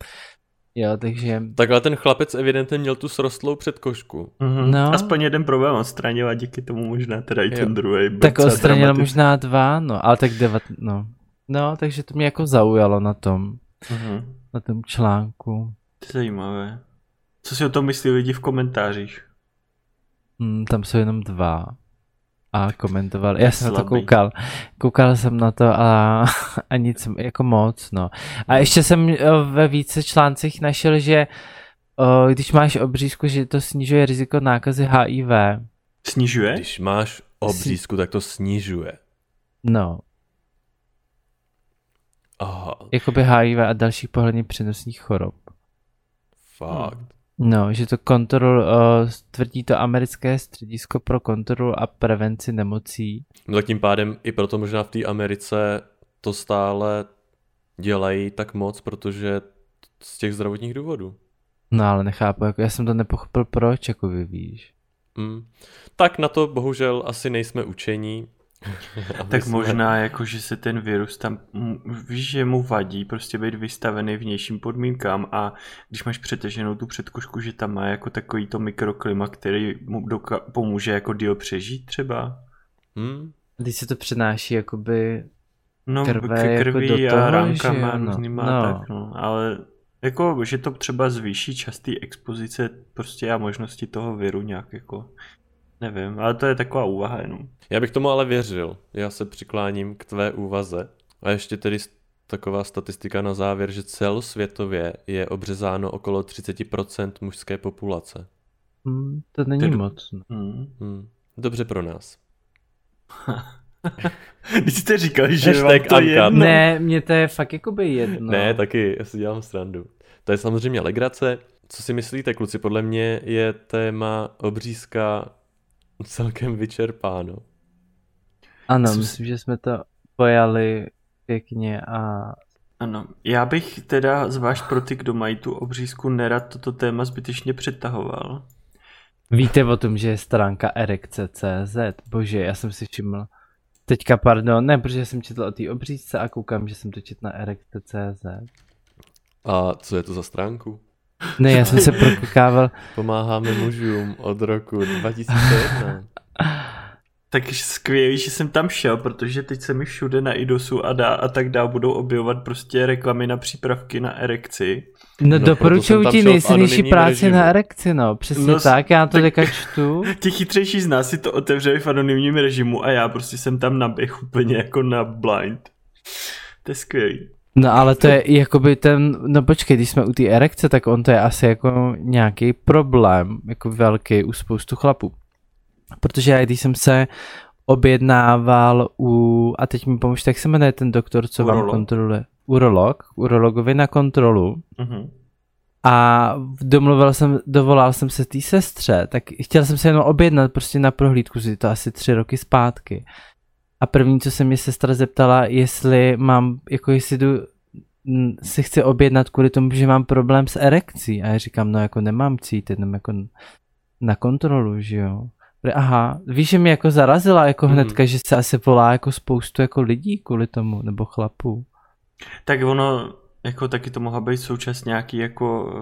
Jo, takže... Takhle ten chlapec evidentně měl tu srostlou předkošku. Mm-hmm. No. Aspoň jeden problém odstranil a díky tomu možná teda i ten druhý. Tak odstranil možná dva, no, ale tak devat, no. No, takže to mě jako zaujalo na tom, Mhm. na tom článku. To je zajímavé. Co si o tom myslí lidi v komentářích? Hmm, tam jsou jenom dva. A komentoval. Já jsem na to Slabý. koukal. Koukal jsem na to a, a nic jako moc, no. A ještě jsem eh, ve více článcích našel, že o, když máš obřízku, že to snižuje riziko nákazy HIV. Snižuje? Když máš obřízku, tak to snižuje. No, Aha, jakoby HIV a dalších pohledně přenosných chorob. fakt. No, že to kontrol, uh, tvrdí to americké středisko pro kontrolu a prevenci nemocí. No tak tím pádem i proto možná v té Americe to stále dělají tak moc, protože z těch zdravotních důvodů. No ale nechápu, jako já jsem to nepochopil proč, jako vy víš. Mm. Tak na to bohužel asi nejsme učení. Tak jsme- možná jako, že se ten virus tam, víš, že mu vadí prostě být vystavený vnějším podmínkám a když máš přetaženou tu předkošku, že tam má jako takový to mikroklima, který mu doka- pomůže jako díl přežít třeba. Hm? Když se to přenáší jakoby No, Krve k jako krví do a toho, ránkama že no. různýma No. tak, no. Ale jako, že to třeba zvýší častý expozice prostě a možnosti toho viru nějak jako, nevím, ale to je taková úvaha jenom. Já bych tomu ale věřil. Já se přikláním k tvé úvaze. A ještě tedy taková statistika na závěr, že celosvětově je obřezáno okolo 30% mužské populace. hm, to není Tedy- moc. No. Hmm. Hm. Dobře pro nás. Když jste říkali, že Hashtag vám to uncut. jedno. Ne, mně to je fakt jakoby jedno. Ne, taky, já si dělám srandu. To je samozřejmě legrace. Co si myslíte, kluci? Podle mě je téma obřízka celkem vyčerpáno. Ano, Jsem si- myslím, že jsme to pojali pěkně a Ano, já bych teda, zvlášť pro ty, kdo mají tu obřízku, nerad toto téma zbytečně přetahoval. víte o tom, že je stránka erekce.cz. Bože, já jsem si všiml. Teďka, pardon, ne, protože jsem četl o té obřízce a koukám, že jsem to četl na erekce.cz. A co je to za stránku? Ne, já jsem se proklikával. Pomáháme mužům od roku 2001. Tak skvělý, že jsem tam šel, protože teď se mi všude na IDOSu a, dá, a tak dál budou objevovat prostě reklamy na přípravky na erekci. No, No, doporučuju ti nejsilnější práci režimu. na erekci, no. Přesně No, tak, já to tak- teďka čtu. Ti chytřejší z nás si to otevřeli v anonymním režimu a já prostě jsem tam naběh úplně jako na blind. To je skvělý. No ale to je jakoby ten, no počkej, když jsme u té erekce, tak on to je asi jako nějaký problém, jako velký u spoustu chlapů. Protože já když jsem se objednával u, a teď mi pomůžte, jak se jmenuje ten doktor, co vám Urolog. kontroluje? Urolog, urologovi na kontrolu. Mhm. A domluvil jsem, dovolal jsem se té sestře, tak chtěl jsem se jenom objednat prostě na prohlídku, že to asi tři roky zpátky. A první, co se mě sestra zeptala, jestli mám, jako jestli jdu, mm, si chci objednat kvůli tomu, že mám problém s erekcí. A já říkám, no jako nemám cít, jenom jako na kontrolu, že jo. Aha, víš, že mě jako zarazila jako Hmm. hnedka, že se asi volá jako spoustu jako lidí kvůli tomu, nebo chlapů. Tak ono, jako taky to mohla být součást nějaký jako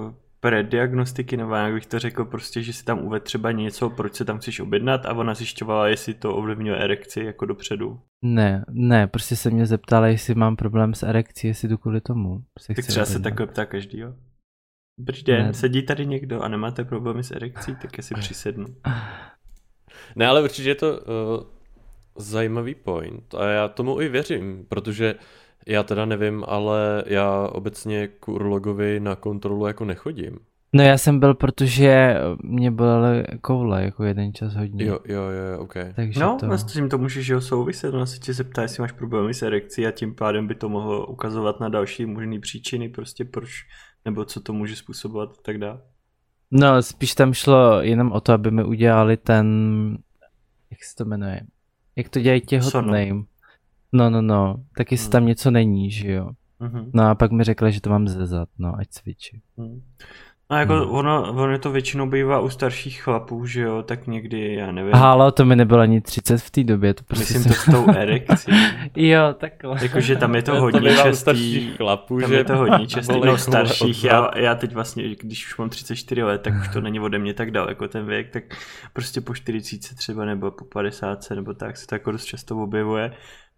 prediagnostiky, nebo jak bych to řekl, prostě, že si tam uvedl třeba něco, proč se tam chceš objednat a ona zjišťovala, jestli to ovlivňuje erekci jako dopředu. Ne, ne, prostě se mě zeptala, jestli mám problém s erekcí, jestli jdu kvůli tomu. Se Tak třeba se objednat. takhle ptá každýho. Dobrý den, Ne. sedí tady někdo a nemáte problémy s erekcí, tak já si přisednu. Ne, ale určitě je to uh, zajímavý point a já tomu i věřím, protože já teda nevím, ale já obecně k urologovi na kontrolu jako nechodím. No já jsem byl, protože mě bolely koule, jako jeden čas hodně. Jo, jo, jo, ok. Takže No, to... to... s tím to může že jo, souviset, ona se tě zeptá, jestli máš problémy s erekcí a tím pádem by to mohlo ukazovat na další možné příčiny, prostě proč, nebo co to může způsobovat a tak dále. No, spíš tam šlo jenom o to, aby mi udělali ten, jak se to jmenuje, jak to dělají těhotným. No, no, no, tak jestli Hmm. tam něco není, že jo. Mhm. No a pak mi řekli, že to mám zezat, no, ať cvičí. Mhm. No jako Hmm. ono, ono to většinou bývá u starších chlapů, že jo, tak někdy, já nevím, Aha, ale to mi nebylo ani 30 v té době, to prostě myslím to jsem... s tou erekcí. Jo, takhle. Jakože tam je to To hodně u častý. starších chlapů, Tam že je to hodně častý, no starších, já, já teď vlastně, když už mám 34 let, tak už to není ode mě tak daleko ten věk, tak prostě po 40 třeba nebo po 50 nebo tak se to jako dost často objevuje.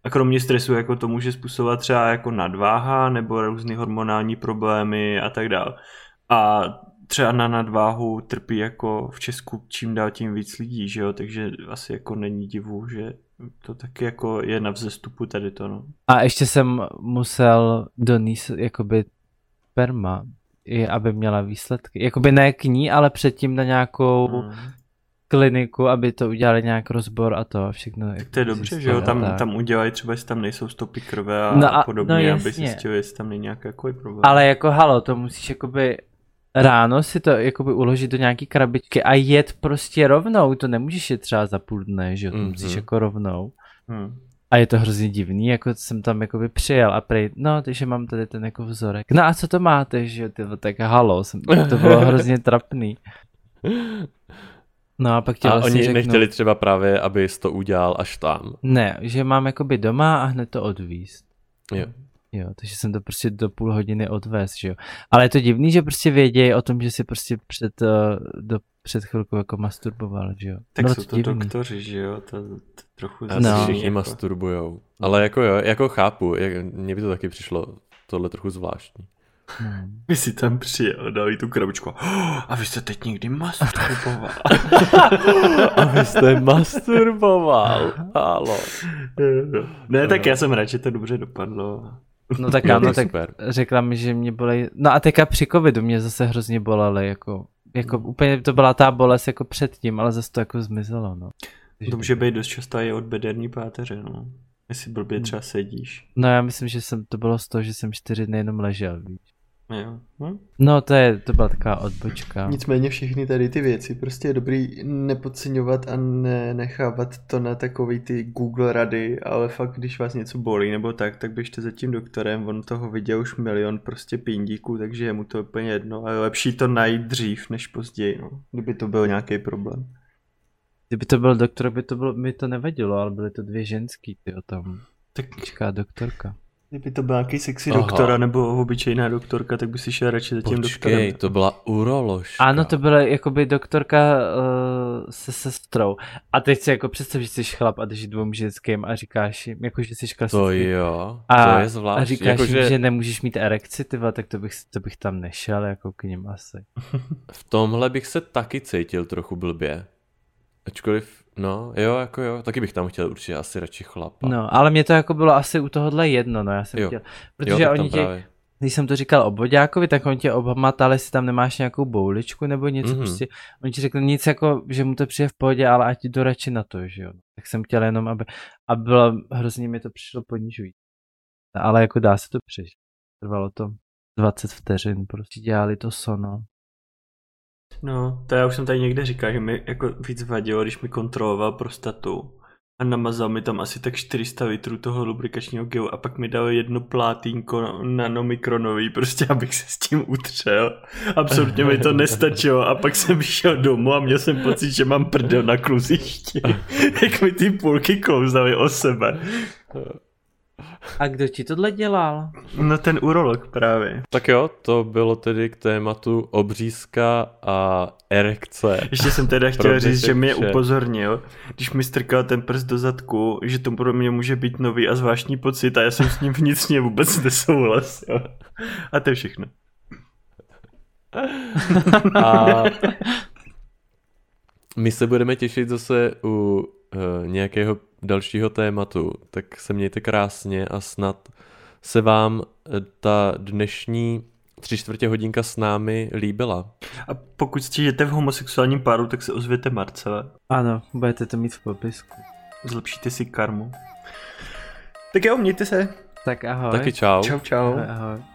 A kromě stresu jako to může způsobovat třeba jako nadváha nebo různé hormonální problémy a tak dále. A třeba na nadváhu trpí jako v Česku čím dál tím víc lidí, že jo, takže asi jako není divu, že to taky jako je na vzestupu tady to, no. A ještě jsem musel donést jakoby sperma, i aby měla výsledky. Jakoby ne k ní, ale předtím na nějakou hmm. Kliniku, aby to udělali nějak rozbor a to všechno. Tak to je dobře, že jo, tam, tam udělají třeba, jestli tam nejsou stopy krve a, no a podobně, no aby zjistili, jestli tam není nějaký jako problém. Ale jako halo, to musíš jakoby ráno si to jakoby uložit do nějaký krabičky a jet prostě rovnou, to nemůžeš jet třeba za půl dne, že jo, to mm-hmm. musíš jako rovnou. Mm. A je to hrozně divný, jako jsem tam jakoby přijel a prej, no, takže mám tady ten jako vzorek. No a co to máte, že jo, tak halo, jsem, to bylo hrozně trapný. No a pak ti A vlastně oni řeknu, nechtěli třeba právě, aby to udělal až tam. Ne, že mám jakoby doma a hned to odvíst. Jo. Jo, takže jsem to prostě do půl hodiny odvez, že jo. Ale je to divný, že prostě vědějí o tom, že si prostě před, uh, do, před chvilkou jako masturboval, že jo. Tak no, jsou to divný. doktoři, že jo, to, to trochu no. no. všichni jako... masturbujou. Ale jako jo, jako chápu, jak, mně by to taky přišlo tohle trochu zvláštní. Hmm. Vy si tam přijel, dali tu krabičku. Oh, a vy jste teď někdy masturboval. a vy jste masturboval. Halo. Ne, tak já jsem rád, že to dobře dopadlo. No tak ano, tak super. řekla mi, že mě bolej. No a teďka při covidu mě zase hrozně bolely, jako, jako úplně to byla ta bolest jako předtím, ale zase to jako zmizelo, no. To může být dost často i od bederní páteře, no. Jestli blbě třeba sedíš. No já myslím, že jsem, to bylo z toho, že jsem čtyři dny jenom ležel, víš. Jo. Hm? No to, je, to byla taková odbočka. Nicméně všechny tady ty věci prostě je dobrý nepodceňovat a ne, nechávat to na takový ty Google rady, ale fakt když vás něco bolí nebo tak, tak běžte za tím doktorem, on toho viděl už milion prostě pindíků, takže je mu to úplně jedno a je lepší to najít dřív než později, no, kdyby to byl nějaký problém. Kdyby to byl doktor, by to bylo, mi to nevadilo, ale byly to dvě ženský, ty o tom. Tak Čeká doktorka. Kdyby to byl nějaký sexy Aha. doktora nebo obyčejná doktorka, tak by si šel radši za tím Počkej, doktorem. to byla uroložka. Ano, to byla jakoby doktorka uh, se sestrou. A teď si jako představ, že jsi chlap a jdeš dvou ženským a říkáš jim, jako že jsi klasický. To jo, a, to je zvláštní. A říkáš jako, jim, že... že nemůžeš mít erekci, tyva, tak to bych, to bych tam nešel jako k ním asi. v tomhle bych se taky cítil trochu blbě. Ačkoliv, no, jo, jako jo, taky bych tam chtěl určitě asi radši chlapa. No, ale mě to jako bylo asi u tohohle jedno, no, já jsem jo. chtěl, protože jo, oni tě, když jsem to říkal o Boďákovi, tak oni tě obmatali, jestli tam nemáš nějakou bouličku nebo něco, mm-hmm. prostě, oni ti řekli nic jako, že mu to přijde v pohodě, ale ať jdu radši na to, že jo. Tak jsem chtěl jenom, aby, a bylo, hrozně mi to přišlo ponižující. Ale jako dá se to přežít. Trvalo to 20 vteřin, prostě dělali to sono. No, to já už jsem tady někde říkal, že mi jako víc vadilo, když mi kontroloval prostatu a namazal mi tam asi tak 400 litrů toho lubrikačního gelu a pak mi dal jedno plátínko nanomikronový, prostě abych se s tím utřel. Absolutně mi to nestačilo a pak jsem šel domů a měl jsem pocit, že mám prdel na kluzišti. Jak mi ty půlky klouzaly o sebe. A kdo ti tohle dělal? No ten urolog právě. Tak jo, to bylo tedy k tématu obřízka a erekce. Ještě jsem teda chtěl říct, že mě upozornil, když mi strkal ten prst do zadku, že to pro mě může být nový a zvláštní pocit a já jsem s ním vnitřně vůbec nesouhlasil. A to je všechno. A my se budeme těšit zase u nějakého dalšího tématu, tak se mějte krásně a snad se vám eh, ta dnešní tři čtvrtě hodinka s námi líbila. A pokud žijete v homosexuálním páru, tak se ozvěte Marcele. Ano, budete to mít v popisku. Zlepšíte si karmu. Tak jo, mějte se. Tak ahoj. Taky čau. Čau, čau. Ahoj, ahoj.